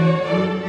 Música